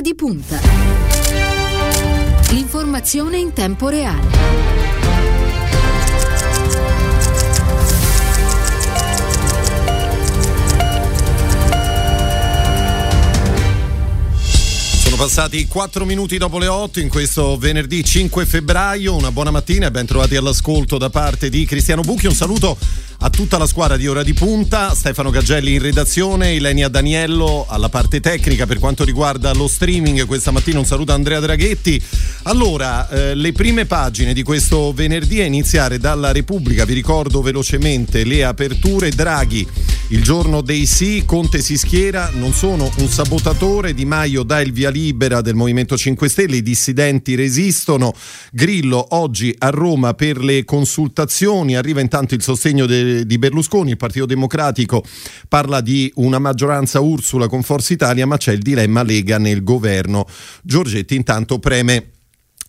Ora di punta. L'informazione in tempo reale. passati 4 minuti dopo le 8 in questo venerdì 5 febbraio. Una buona mattina e ben trovati all'ascolto da parte di Cristiano Bucchi. Un saluto a tutta la squadra di Ora di Punta, Stefano Gagelli in redazione, Ilenia Daniello alla parte tecnica per quanto riguarda lo streaming. Questa mattina un saluto a Andrea Draghetti. Allora, eh, le prime pagine di questo venerdì a iniziare dalla Repubblica, vi ricordo velocemente le aperture. Draghi, il giorno dei sì, Conte si schiera, non sono un sabotatore, Di Maio dà il via libera del Movimento 5 Stelle, i dissidenti resistono. Grillo oggi a Roma per le consultazioni, arriva intanto il sostegno del di Berlusconi, il Partito Democratico parla di una maggioranza Ursula con Forza Italia, ma c'è il dilemma Lega nel governo. Giorgetti intanto preme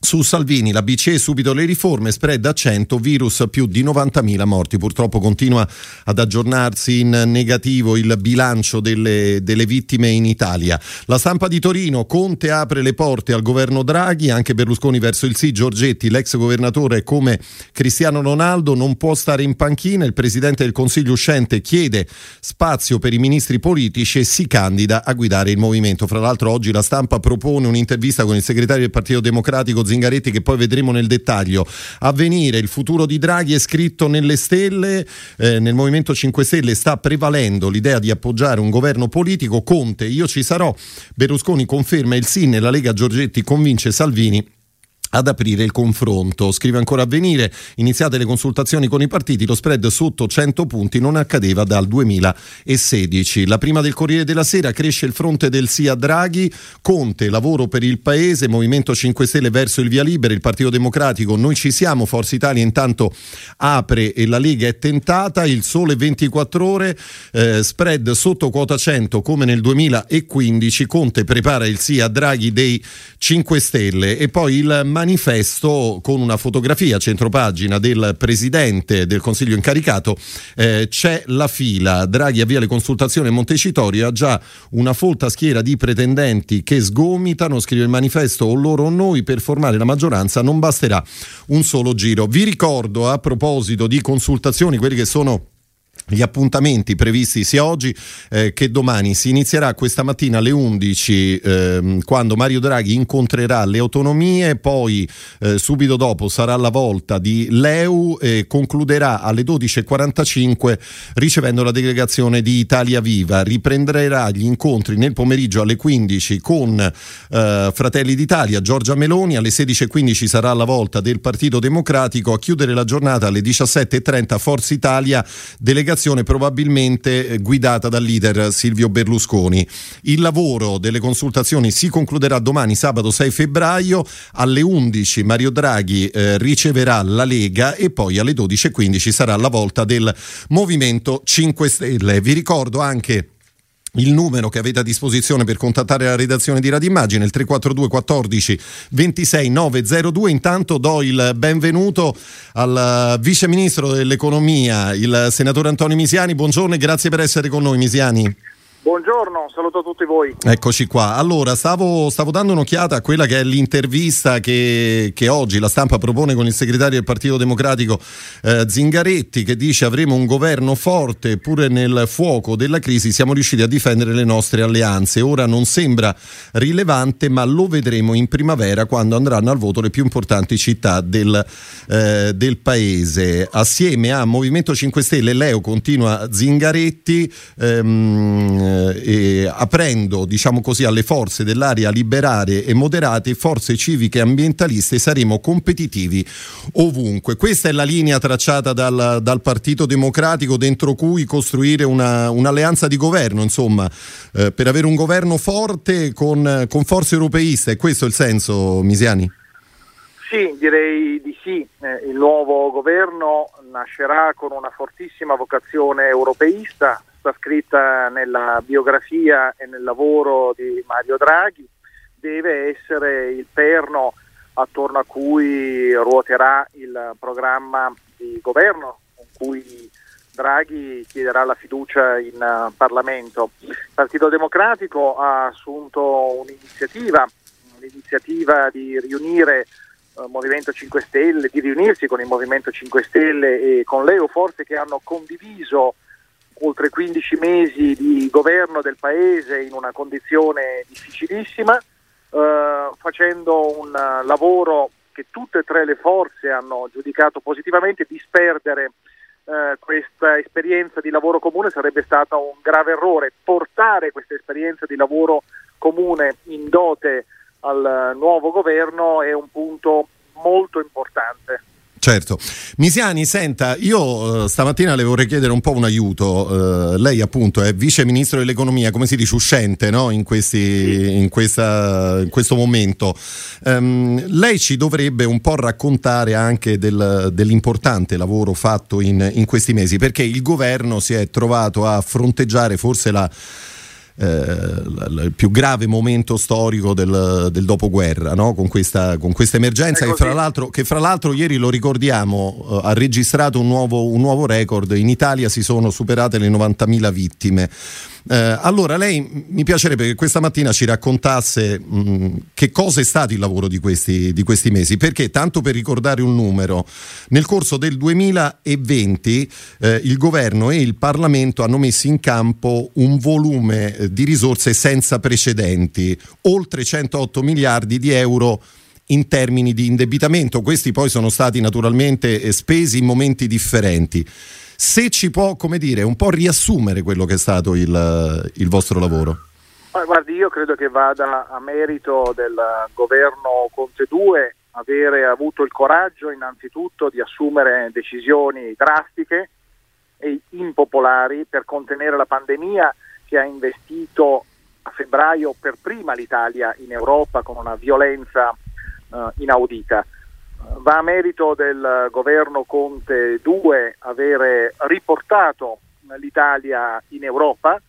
su Salvini, la BCE subito le riforme, spread a 100, virus più di 90.000 morti. Purtroppo continua ad aggiornarsi in negativo il bilancio delle, delle, vittime in Italia. La stampa di Torino, Conte apre le porte al governo Draghi, anche Berlusconi verso il sì, Giorgetti, l'ex governatore come Cristiano Ronaldo, non può stare in panchina, il presidente del Consiglio uscente chiede spazio per i ministri politici e si candida a guidare il movimento. Fra l'altro oggi la stampa propone un'intervista con il segretario del Partito Democratico Zingaretti che poi vedremo nel dettaglio. Avvenire, il futuro di Draghi è scritto nelle stelle, eh, nel Movimento 5 Stelle sta prevalendo l'idea di appoggiare un governo politico, Conte, io ci sarò, Berlusconi conferma il sì, nella Lega Giorgetti convince Salvini ad aprire il confronto. Scrive ancora a venire, iniziate le consultazioni con i partiti, lo spread sotto 100 punti non accadeva dal 2016. La prima del Corriere della Sera cresce il fronte del sì a Draghi, Conte, lavoro per il Paese, Movimento 5 Stelle verso il via libera, il Partito Democratico, noi ci siamo, Forza Italia intanto apre e la Lega è tentata, il sole 24 ore, eh, spread sotto quota 100 come nel 2015, Conte prepara il sì a Draghi dei 5 Stelle e poi il manifesto con una fotografia a centropagina del presidente del Consiglio incaricato. Eh, c'è la fila, Draghi avvia le consultazioni a Montecitorio, ha già una folta schiera di pretendenti che sgomitano, scrive il manifesto, o loro o noi, per formare la maggioranza non basterà un solo giro. Vi ricordo a proposito di consultazioni, quelli che sono gli appuntamenti previsti sia oggi eh, che domani. Si inizierà questa mattina alle 11 eh, quando Mario Draghi incontrerà le autonomie poi eh, subito dopo sarà la volta di Leu e concluderà alle 12.45 ricevendo la delegazione di Italia Viva. Riprenderà gli incontri nel pomeriggio alle 15 con eh, Fratelli d'Italia Giorgia Meloni. Alle 16.15 sarà la volta del Partito Democratico a chiudere la giornata. Alle 17.30 Forza Italia delegazione delegazione probabilmente eh, guidata dal leader Silvio Berlusconi. Il lavoro delle consultazioni si concluderà domani sabato 6 febbraio alle 11 Mario Draghi eh, riceverà la Lega e poi alle 12.15 sarà la volta del Movimento 5 Stelle. Vi ricordo anche il numero che avete a disposizione per contattare la redazione di Radio Immagine, il 342 14 26 902. Intanto do il benvenuto al vice ministro dell'economia, il senatore Antonio Misiani. Buongiorno e grazie per essere con noi, Misiani. Buongiorno, saluto a tutti voi. Eccoci qua. Allora, stavo, stavo dando un'occhiata a quella che è l'intervista che, che, oggi la stampa propone con il segretario del Partito Democratico eh, Zingaretti, che dice avremo un governo forte, pure nel fuoco della crisi siamo riusciti a difendere le nostre alleanze. Ora non sembra rilevante, ma lo vedremo in primavera quando andranno al voto le più importanti città del, eh, del paese. Assieme a Movimento 5 Stelle, Leo continua Zingaretti. Ehm, eh, aprendo diciamo così, alle forze dell'area liberare e moderate, forze civiche e ambientaliste, saremo competitivi ovunque. Questa è la linea tracciata dal, dal Partito Democratico dentro cui costruire una, un'alleanza di governo, insomma, eh, per avere un governo forte con, con forze europeiste. È questo il senso, Misiani? Sì, direi di sì. Eh, il nuovo governo nascerà con una fortissima vocazione europeista, sta scritta nella biografia e nel lavoro di Mario Draghi, deve essere il perno attorno a cui ruoterà il programma di governo con cui Draghi chiederà la fiducia in uh, Parlamento. Il Partito Democratico ha assunto un'iniziativa, un'iniziativa di riunire uh, Movimento 5 Stelle, di riunirsi con il Movimento 5 Stelle e con Leo, forze che hanno condiviso oltre 15 mesi di governo del Paese in una condizione difficilissima, uh, facendo un lavoro che tutte e tre le forze hanno giudicato positivamente, disperdere eh, questa esperienza di lavoro comune sarebbe stato un grave errore. Portare questa esperienza di lavoro comune in dote al nuovo governo è un punto molto importante. Certo. Misiani, senta, io uh, stamattina le vorrei chiedere un po' un aiuto. Uh, lei appunto è vice ministro dell'economia, come si dice, uscente no? in, questi, in, questa, in, questo momento. Um, lei ci dovrebbe un po' raccontare anche del, dell'importante lavoro fatto in, in questi mesi, perché il governo si è trovato a fronteggiare forse la eh, il più grave momento storico del, del dopoguerra, no? con, questa, con, questa, emergenza che fra, che fra, l'altro, ieri lo ricordiamo eh, ha registrato un nuovo, un nuovo record, in Italia si sono superate le 90.000 vittime. Eh, allora, lei mi piacerebbe che questa mattina ci raccontasse mh, che cosa è stato il lavoro di questi, di questi, mesi, perché tanto per ricordare un numero, nel corso del 2020 eh, il governo e il Parlamento hanno messo in campo un volume eh, di risorse senza precedenti, oltre 108 miliardi di euro in termini di indebitamento. Questi poi sono stati naturalmente eh, spesi in momenti differenti se ci può, come dire, un po' riassumere quello che è stato il, il vostro lavoro. Ma guardi, io credo che vada a merito del governo Conte 2 avere avuto il coraggio innanzitutto di assumere decisioni drastiche e impopolari per contenere la pandemia che ha investito a febbraio per prima l'Italia in Europa con una violenza uh, inaudita va a merito del governo Conte 2 avere riportato l'Italia in Europa,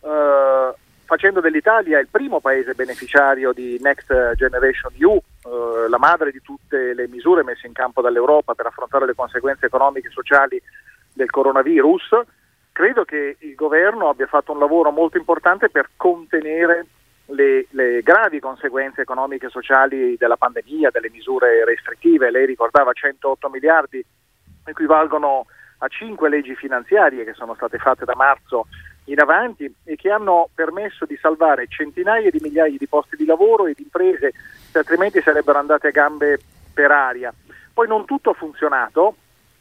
eh, facendo dell'Italia il primo paese beneficiario di Next Generation EU, eh, la madre di tutte le misure messe in campo dall'Europa per affrontare le conseguenze economiche e sociali del coronavirus. Credo che il governo abbia fatto un lavoro molto importante per contenere le, le, gravi conseguenze economiche e sociali della pandemia, delle misure restrittive. Lei ricordava 108 miliardi, equivalgono a cinque leggi finanziarie che sono state fatte da marzo in avanti e che hanno permesso di salvare centinaia di migliaia di posti di lavoro e di imprese che altrimenti sarebbero andate a gambe per aria. Poi non tutto ha funzionato,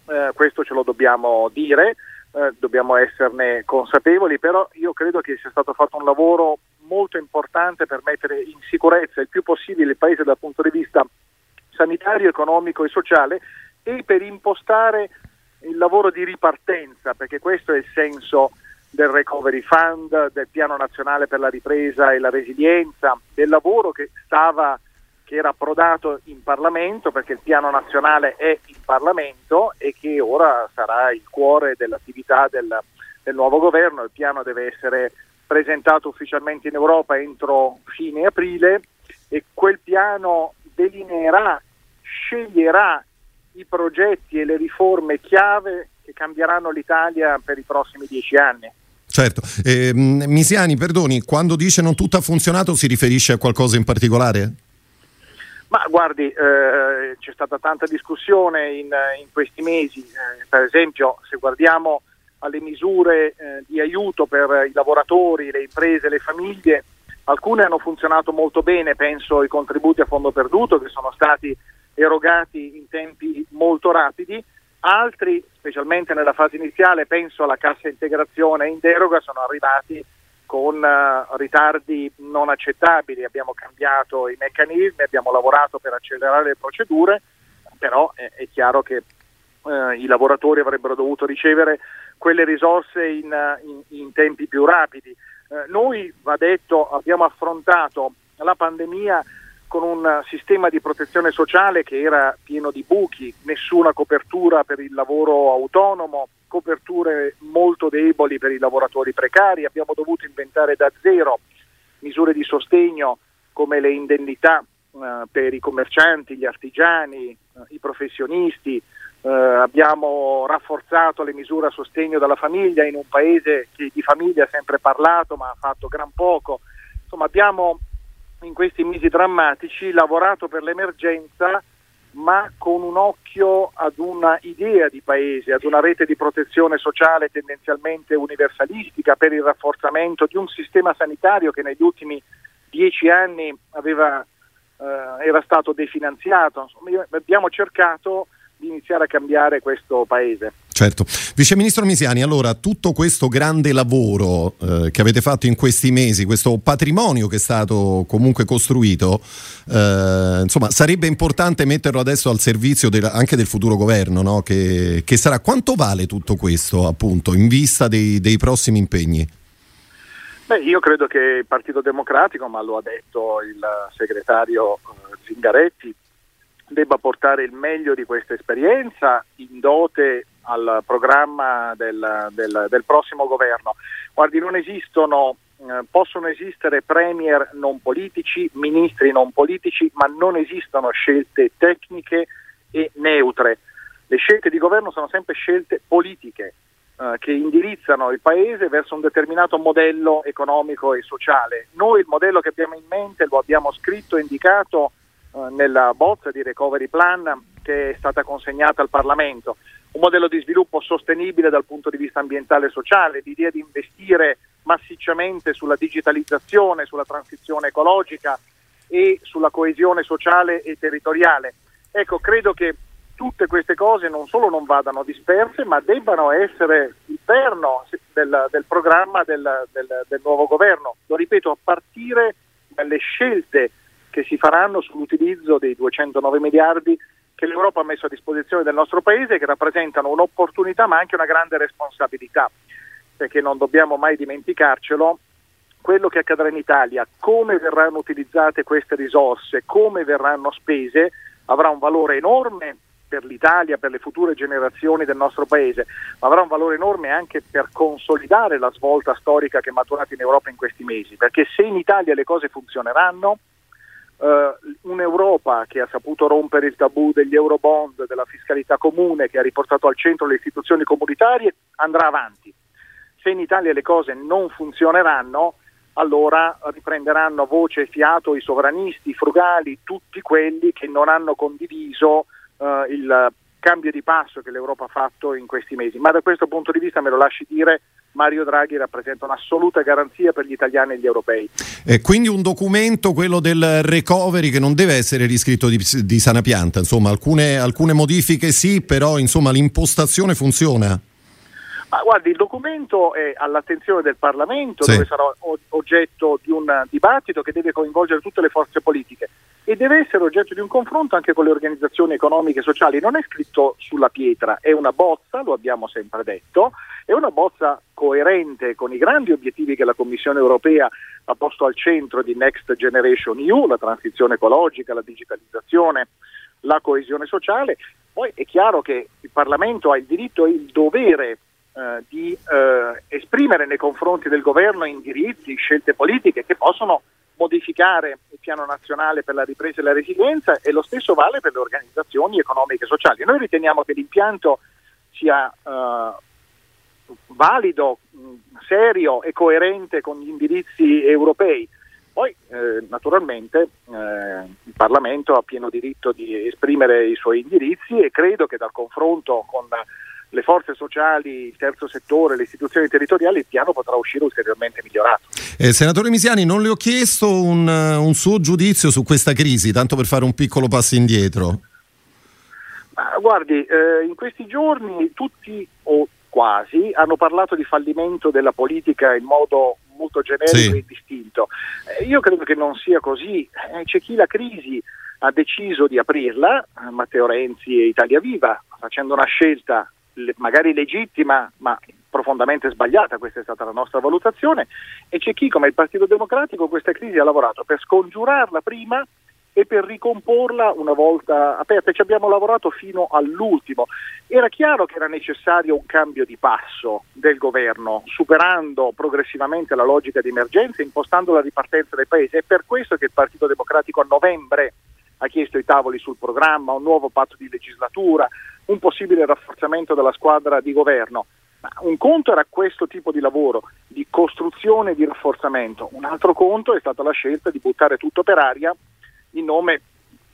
eh, questo ce lo dobbiamo dire, eh, dobbiamo esserne consapevoli, però io credo che sia stato fatto un lavoro molto importante per mettere in sicurezza il più possibile il Paese dal punto di vista sanitario, economico e sociale e per impostare il lavoro di ripartenza, perché questo è il senso del Recovery Fund, del Piano Nazionale per la Ripresa e la Resilienza, del lavoro che stava che era approdato in Parlamento perché il piano nazionale è in Parlamento e che ora sarà il cuore dell'attività del, del nuovo governo. Il piano deve essere presentato ufficialmente in Europa entro fine aprile e quel piano delineerà, sceglierà i progetti e le riforme chiave che cambieranno l'Italia per i prossimi dieci anni. Certo, eh, Misiani, perdoni, quando dice non tutto ha funzionato si riferisce a qualcosa in particolare? Ma guardi, eh, c'è stata tanta discussione in, in questi mesi, eh, per esempio se guardiamo alle misure eh, di aiuto per i lavoratori, le imprese, le famiglie. Alcune hanno funzionato molto bene, penso ai contributi a fondo perduto che sono stati erogati in tempi molto rapidi, altri, specialmente nella fase iniziale, penso alla cassa integrazione in deroga, sono arrivati con uh, ritardi non accettabili, abbiamo cambiato i meccanismi, abbiamo lavorato per accelerare le procedure, però è, è chiaro che uh, i lavoratori avrebbero dovuto ricevere quelle risorse in, in, in tempi più rapidi. Eh, noi, va detto, abbiamo affrontato la pandemia con un sistema di protezione sociale che era pieno di buchi, nessuna copertura per il lavoro autonomo, coperture molto deboli per i lavoratori precari, abbiamo dovuto inventare da zero misure di sostegno come le indennità per i commercianti, gli artigiani, eh, i professionisti, eh, abbiamo rafforzato le misure a sostegno della famiglia in un paese che di famiglia ha sempre parlato ma ha fatto gran poco. Insomma, abbiamo in questi mesi drammatici lavorato per l'emergenza ma con un occhio ad una idea di paese, ad una rete di protezione sociale tendenzialmente universalistica per il rafforzamento di un sistema sanitario che negli ultimi dieci anni aveva, eh, era stato definanziato. Insomma, abbiamo cercato di iniziare a cambiare questo paese. Certo. Vice Ministro Misiani, allora tutto questo grande lavoro eh, che avete fatto in questi mesi, questo patrimonio che è stato comunque costruito, eh, insomma, sarebbe importante metterlo adesso al servizio del, anche del futuro governo, no? che, che, sarà. Quanto vale tutto questo, appunto, in vista dei, dei prossimi impegni? Beh, io credo che il Partito Democratico, ma lo ha detto il segretario eh, Zingaretti, debba portare il meglio di questa esperienza in dote al programma del, del, del prossimo governo. Guardi, non esistono, eh, possono esistere premier non politici, ministri non politici, ma non esistono scelte tecniche e neutre. Le scelte di governo sono sempre scelte politiche eh, che indirizzano il Paese verso un determinato modello economico e sociale. Noi il modello che abbiamo in mente lo abbiamo scritto e indicato eh, nella bozza di recovery plan che è stata consegnata al Parlamento. Un modello di sviluppo sostenibile dal punto di vista ambientale e sociale, l'idea di investire massicciamente sulla digitalizzazione, sulla transizione ecologica e sulla coesione sociale e territoriale. Ecco, credo che tutte queste cose non solo non vadano disperse, ma debbano essere il perno del, del programma del, del, del nuovo governo. Lo ripeto, a partire dalle scelte che si faranno sull'utilizzo dei 209 miliardi che l'Europa ha messo a disposizione del nostro Paese, che rappresentano un'opportunità ma anche una grande responsabilità, perché non dobbiamo mai dimenticarcelo, quello che accadrà in Italia, come verranno utilizzate queste risorse, come verranno spese, avrà un valore enorme per l'Italia, per le future generazioni del nostro Paese, ma avrà un valore enorme anche per consolidare la svolta storica che è maturata in Europa in questi mesi, perché se in Italia le cose funzioneranno, Uh, un'Europa che ha saputo rompere il tabù degli eurobond, della fiscalità comune, che ha riportato al centro le istituzioni comunitarie, andrà avanti. Se in Italia le cose non funzioneranno, allora riprenderanno voce e fiato i sovranisti, i frugali, tutti quelli che non hanno condiviso uh, il cambio di passo che l'Europa ha fatto in questi mesi. Ma da questo punto di vista, me lo lasci dire, Mario Draghi rappresenta un'assoluta garanzia per gli italiani e gli europei. E quindi un documento, quello del recovery, che non deve essere riscritto di, di sana pianta, insomma alcune, alcune modifiche sì, però insomma, l'impostazione funziona. Ma guardi, il documento è all'attenzione del Parlamento, sì. dove sarà oggetto di un dibattito che deve coinvolgere tutte le forze politiche e deve essere oggetto di un confronto anche con le organizzazioni economiche e sociali. Non è scritto sulla pietra, è una bozza, lo abbiamo sempre detto, è una bozza coerente con i grandi obiettivi che la Commissione europea ha posto al centro di Next Generation EU, la transizione ecologica, la digitalizzazione, la coesione sociale. Poi è chiaro che il Parlamento ha il diritto e il dovere eh, di eh, esprimere nei confronti del governo indirizzi, scelte politiche che possono modificare il piano nazionale per la ripresa e la resilienza e lo stesso vale per le organizzazioni economiche e sociali. Noi riteniamo che l'impianto sia eh, valido, serio e coerente con gli indirizzi europei. Poi eh, naturalmente eh, il Parlamento ha pieno diritto di esprimere i suoi indirizzi e credo che dal confronto con le forze sociali, il terzo settore, le istituzioni territoriali, il piano potrà uscire ulteriormente migliorato. Eh, senatore Misiani, non le ho chiesto un, un, suo giudizio su questa crisi, tanto per fare un piccolo passo indietro. Ma, guardi, eh, in questi giorni tutti o quasi hanno parlato di fallimento della politica in modo molto generico sì. e distinto. Eh, io credo che non sia così. Eh, c'è chi la crisi ha deciso di aprirla, eh, Matteo Renzi e Italia Viva, facendo una scelta magari legittima ma profondamente sbagliata, questa è stata la nostra valutazione, e c'è chi come il Partito Democratico questa crisi ha lavorato per scongiurarla prima e per ricomporla una volta aperta. Ci abbiamo lavorato fino all'ultimo. Era chiaro che era necessario un cambio di passo del governo, superando progressivamente la logica di emergenza e impostando la ripartenza del Paese. È per questo che il Partito Democratico a novembre ha chiesto i tavoli sul programma, un nuovo patto di legislatura, un possibile rafforzamento della squadra di governo. Ma un conto era questo tipo di lavoro, di costruzione e di rafforzamento, un altro conto è stata la scelta di buttare tutto per aria in nome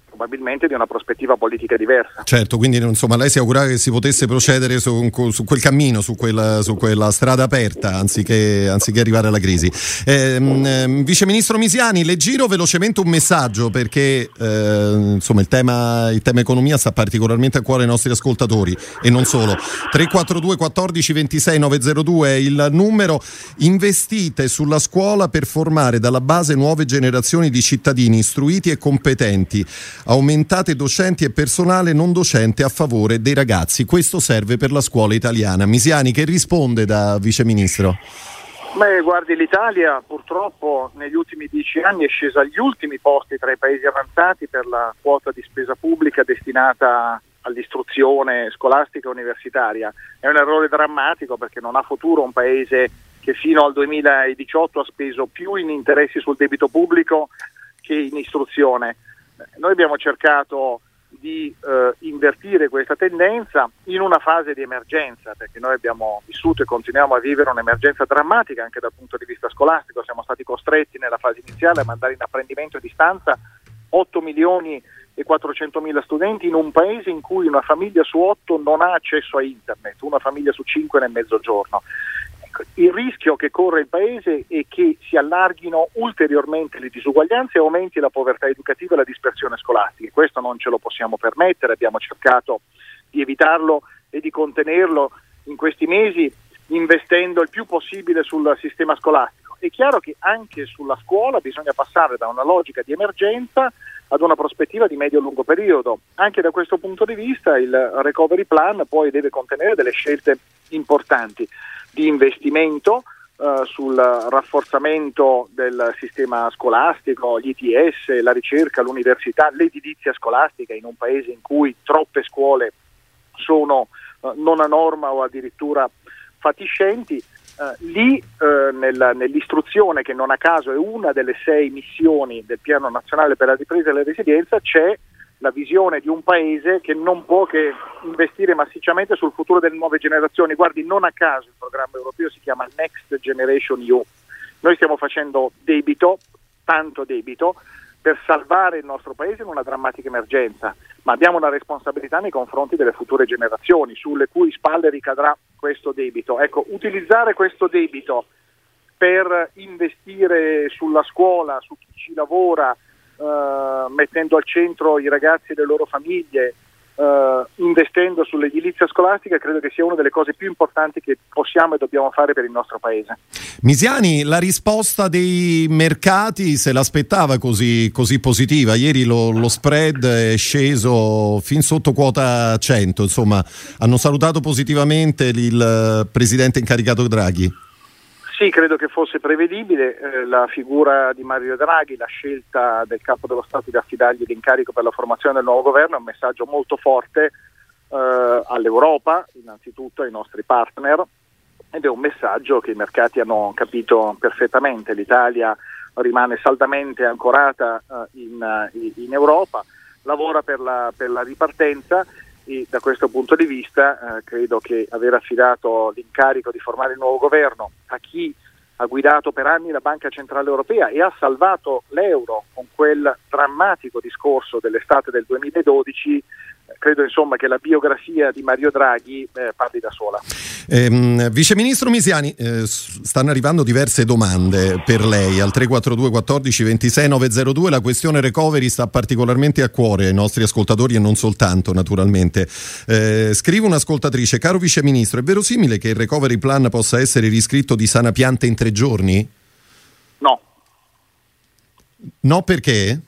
probabilmente di una prospettiva politica diversa. Certo, quindi insomma lei si augurava che si potesse procedere su, su quel cammino, su quella, su quella, strada aperta, anziché, anziché arrivare alla crisi. Eh, Vice Ministro Misiani, le giro velocemente un messaggio perché eh, insomma, il, tema, il tema economia sta particolarmente a cuore ai nostri ascoltatori e non solo. 342 14 26 902 è il numero. Investite sulla scuola per formare dalla base nuove generazioni di cittadini istruiti e competenti aumentate docenti e personale non docente a favore dei ragazzi. Questo serve per la scuola italiana. Misiani, che risponde da Vice Ministro? Beh, guardi, l'Italia purtroppo negli ultimi dieci anni è scesa agli ultimi posti tra i paesi avanzati per la quota di spesa pubblica destinata all'istruzione scolastica e universitaria. È un errore drammatico perché non ha futuro un paese che fino al 2018 ha speso più in interessi sul debito pubblico che in istruzione. Noi abbiamo cercato di eh, invertire questa tendenza in una fase di emergenza, perché noi abbiamo vissuto e continuiamo a vivere un'emergenza drammatica anche dal punto di vista scolastico, siamo stati costretti nella fase iniziale a mandare in apprendimento a distanza 8 milioni e 400 mila studenti in un paese in cui una famiglia su 8 non ha accesso a internet, una famiglia su 5 nel mezzogiorno il rischio che corre il Paese è che si allarghino ulteriormente le disuguaglianze e aumenti la povertà educativa e la dispersione scolastica. Questo non ce lo possiamo permettere, abbiamo cercato di evitarlo e di contenerlo in questi mesi investendo il più possibile sul sistema scolastico. È chiaro che anche sulla scuola bisogna passare da una logica di emergenza ad una prospettiva di medio-lungo periodo. Anche da questo punto di vista il recovery plan poi deve contenere delle scelte importanti di investimento eh, sul rafforzamento del sistema scolastico, gli ITS, la ricerca, l'università, l'edilizia scolastica in un paese in cui troppe scuole sono eh, non a norma o addirittura fatiscenti. Uh, lì uh, nel, nell'istruzione, che non a caso è una delle sei missioni del Piano Nazionale per la Ripresa e la Resilienza, c'è la visione di un paese che non può che investire massicciamente sul futuro delle nuove generazioni. Guardi, non a caso il programma europeo si chiama Next Generation EU. Noi stiamo facendo debito, tanto debito, per salvare il nostro paese in una drammatica emergenza, ma abbiamo una responsabilità nei confronti delle future generazioni sulle cui spalle ricadrà questo debito. Ecco, utilizzare questo debito per investire sulla scuola, su chi ci lavora, uh, mettendo al centro i ragazzi e le loro famiglie, uh, investendo sull'edilizia scolastica, credo che sia una delle cose più importanti che possiamo e dobbiamo fare per il nostro Paese. Misiani, la risposta dei mercati se l'aspettava così, così positiva? Ieri lo, lo, spread è sceso fin sotto quota 100, insomma hanno salutato positivamente il presidente incaricato Draghi. Sì, credo che fosse prevedibile eh, la figura di Mario Draghi, la scelta del capo dello Stato di affidargli l'incarico per la formazione del nuovo governo è un messaggio molto forte eh, all'Europa, innanzitutto ai nostri partner, ed è un messaggio che i mercati hanno capito perfettamente. L'Italia rimane saldamente ancorata eh, in, in, Europa, lavora per la, per la ripartenza e da questo punto di vista eh, credo che aver affidato l'incarico di formare il nuovo governo a chi ha guidato per anni la Banca Centrale Europea e ha salvato l'euro con quel drammatico discorso dell'estate del 2012 credo insomma che la biografia di Mario Draghi eh, parli da sola. Eh, Vice Ministro Misiani, eh, stanno arrivando diverse domande per lei al 342 14 26 902. La questione recovery sta particolarmente a cuore ai nostri ascoltatori e non soltanto, naturalmente. Eh, scrive un'ascoltatrice: Caro Vice Ministro, è verosimile che il recovery plan possa essere riscritto di sana pianta in tre giorni? No. No, perché?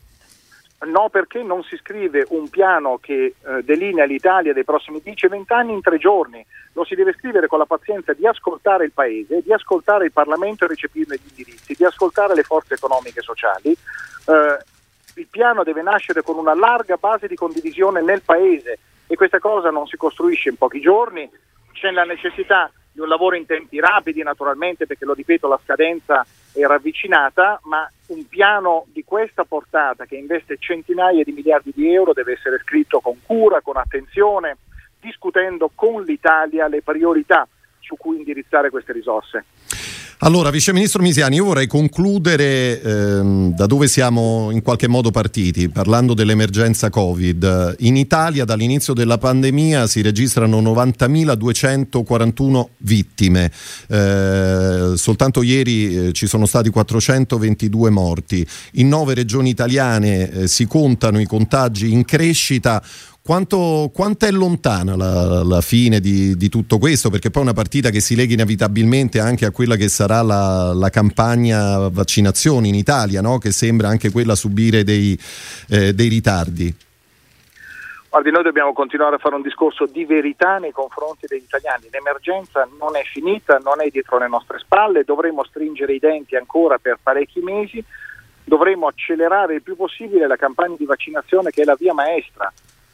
No, perché non si scrive un piano che eh, delinea l'Italia dei prossimi 10-20 anni in tre giorni. Lo si deve scrivere con la pazienza di ascoltare il Paese, di ascoltare il Parlamento e recepirne gli indirizzi, di ascoltare le forze economiche e sociali, eh, il piano deve nascere con una larga base di condivisione nel Paese e questa cosa non si costruisce in pochi giorni, c'è la necessità di un lavoro in tempi rapidi naturalmente perché lo ripeto la scadenza è ravvicinata, ma un piano di questa portata che investe centinaia di miliardi di euro deve essere scritto con cura, con attenzione, discutendo con l'Italia le priorità su cui indirizzare queste risorse. Allora, Vice Ministro Misiani, io vorrei concludere ehm, da dove siamo in qualche modo partiti, parlando dell'emergenza Covid. In Italia dall'inizio della pandemia si registrano 90.241 vittime, eh, soltanto ieri eh, ci sono stati 422 morti. In nove regioni italiane eh, si contano i contagi in crescita. Quanto, quanto, è lontana la, la fine di, di, tutto questo? Perché poi è una partita che si lega inevitabilmente anche a quella che sarà la, la campagna vaccinazioni in Italia, no? che sembra anche quella subire dei, eh, dei ritardi. Guardi, noi dobbiamo continuare a fare un discorso di verità nei confronti degli italiani. L'emergenza non è finita, non è dietro le nostre spalle, dovremo stringere i denti ancora per parecchi mesi, dovremo accelerare il più possibile la campagna di vaccinazione che è la via maestra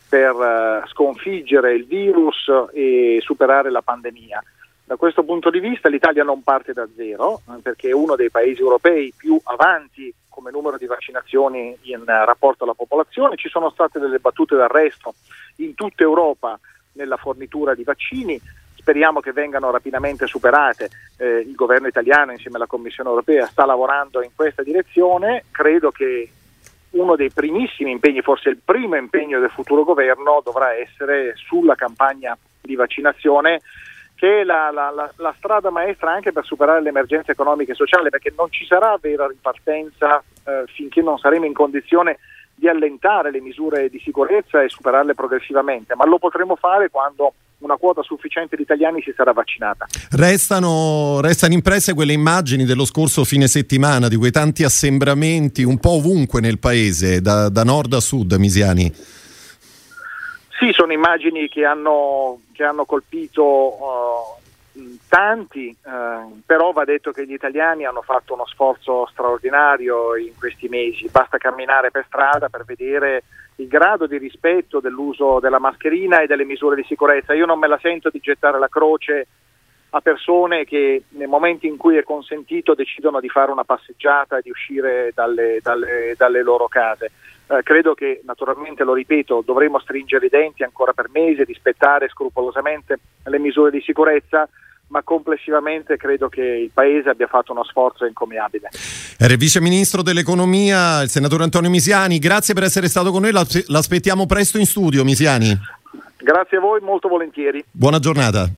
per uh, sconfiggere il virus e superare la pandemia. Da questo punto di vista l'Italia non parte da zero eh, perché è uno dei paesi europei più avanti come numero di vaccinazioni in rapporto alla popolazione. Ci sono state delle battute d'arresto in tutta Europa nella fornitura di vaccini, speriamo che vengano rapidamente superate. Eh, il governo italiano insieme alla Commissione europea sta lavorando in questa direzione, credo che uno dei primissimi impegni, forse il primo impegno del futuro governo dovrà essere sulla campagna di vaccinazione che è la, la, la, la, strada maestra anche per superare l'emergenza economica e sociale, perché non ci sarà vera ripartenza eh, finché non saremo in condizione di allentare le misure di sicurezza e superarle progressivamente, ma lo potremo fare quando una quota sufficiente di italiani si sarà vaccinata. Restano, restano, impresse quelle immagini dello scorso fine settimana, di quei tanti assembramenti un po' ovunque nel paese, da, da nord a sud, Misiani. Sì, sono immagini che hanno, che hanno colpito uh, tanti, uh, però va detto che gli italiani hanno fatto uno sforzo straordinario in questi mesi, basta camminare per strada per vedere il grado di rispetto dell'uso della mascherina e delle misure di sicurezza. Io non me la sento di gettare la croce a persone che nel momento in cui è consentito decidono di fare una passeggiata e di uscire dalle, dalle, dalle loro case. Eh, credo che naturalmente, lo ripeto, dovremo stringere i denti ancora per mesi, rispettare scrupolosamente le misure di sicurezza, ma complessivamente credo che il Paese abbia fatto uno sforzo il Vice Ministro dell'Economia, il Senatore Antonio Misiani, grazie per essere stato con noi, l'aspettiamo presto in studio Misiani. Grazie a voi, molto volentieri. Buona giornata.